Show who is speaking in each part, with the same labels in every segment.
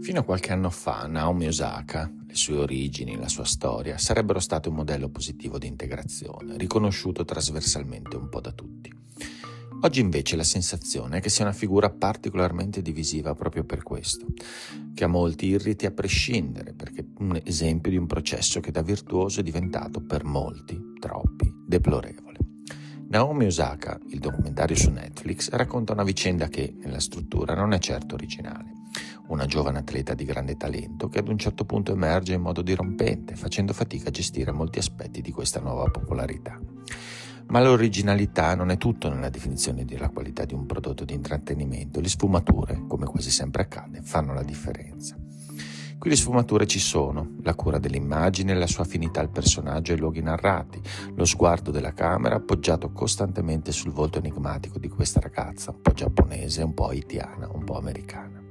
Speaker 1: Fino a qualche anno fa, Naomi Osaka, le sue origini, la sua storia, sarebbero state un modello positivo di integrazione, riconosciuto trasversalmente un po' da tutti. Oggi invece la sensazione è che sia una figura particolarmente divisiva proprio per questo, che a molti irriti a prescindere, perché è un esempio di un processo che da virtuoso è diventato per molti, troppi, deplorevole. Naomi Osaka, il documentario su Netflix, racconta una vicenda che, nella struttura, non è certo originale una giovane atleta di grande talento che ad un certo punto emerge in modo dirompente, facendo fatica a gestire molti aspetti di questa nuova popolarità. Ma l'originalità non è tutto nella definizione della qualità di un prodotto di intrattenimento, le sfumature, come quasi sempre accade, fanno la differenza. Qui le sfumature ci sono, la cura dell'immagine, la sua affinità al personaggio e ai luoghi narrati, lo sguardo della camera appoggiato costantemente sul volto enigmatico di questa ragazza, un po' giapponese, un po' haitiana, un po' americana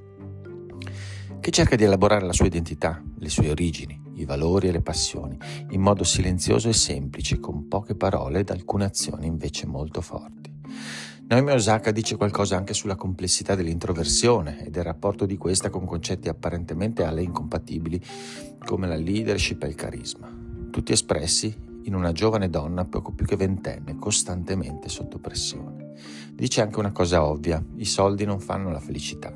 Speaker 1: che cerca di elaborare la sua identità, le sue origini, i valori e le passioni, in modo silenzioso e semplice, con poche parole ed alcune azioni invece molto forti. Naomi Osaka dice qualcosa anche sulla complessità dell'introversione e del rapporto di questa con concetti apparentemente a lei incompatibili come la leadership e il carisma, tutti espressi in una giovane donna poco più che ventenne, costantemente sotto pressione. Dice anche una cosa ovvia, i soldi non fanno la felicità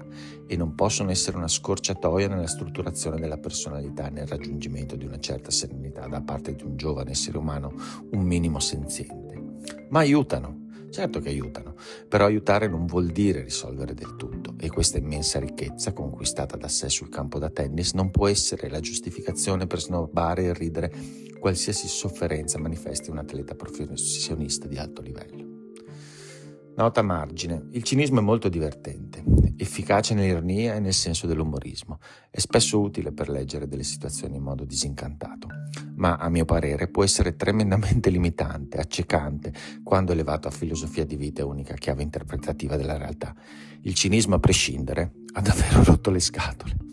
Speaker 1: e non possono essere una scorciatoia nella strutturazione della personalità e nel raggiungimento di una certa serenità da parte di un giovane essere umano un minimo senziente. Ma aiutano, Certo che aiutano, però aiutare non vuol dire risolvere del tutto e questa immensa ricchezza conquistata da sé sul campo da tennis non può essere la giustificazione per snobbare e ridere qualsiasi sofferenza manifesti un atleta professionista di alto livello. Nota margine. Il cinismo è molto divertente, efficace nell'ironia e nel senso dell'umorismo. È spesso utile per leggere delle situazioni in modo disincantato, ma a mio parere può essere tremendamente limitante, accecante, quando elevato a filosofia di vita e unica chiave interpretativa della realtà. Il cinismo, a prescindere, ha davvero rotto le scatole.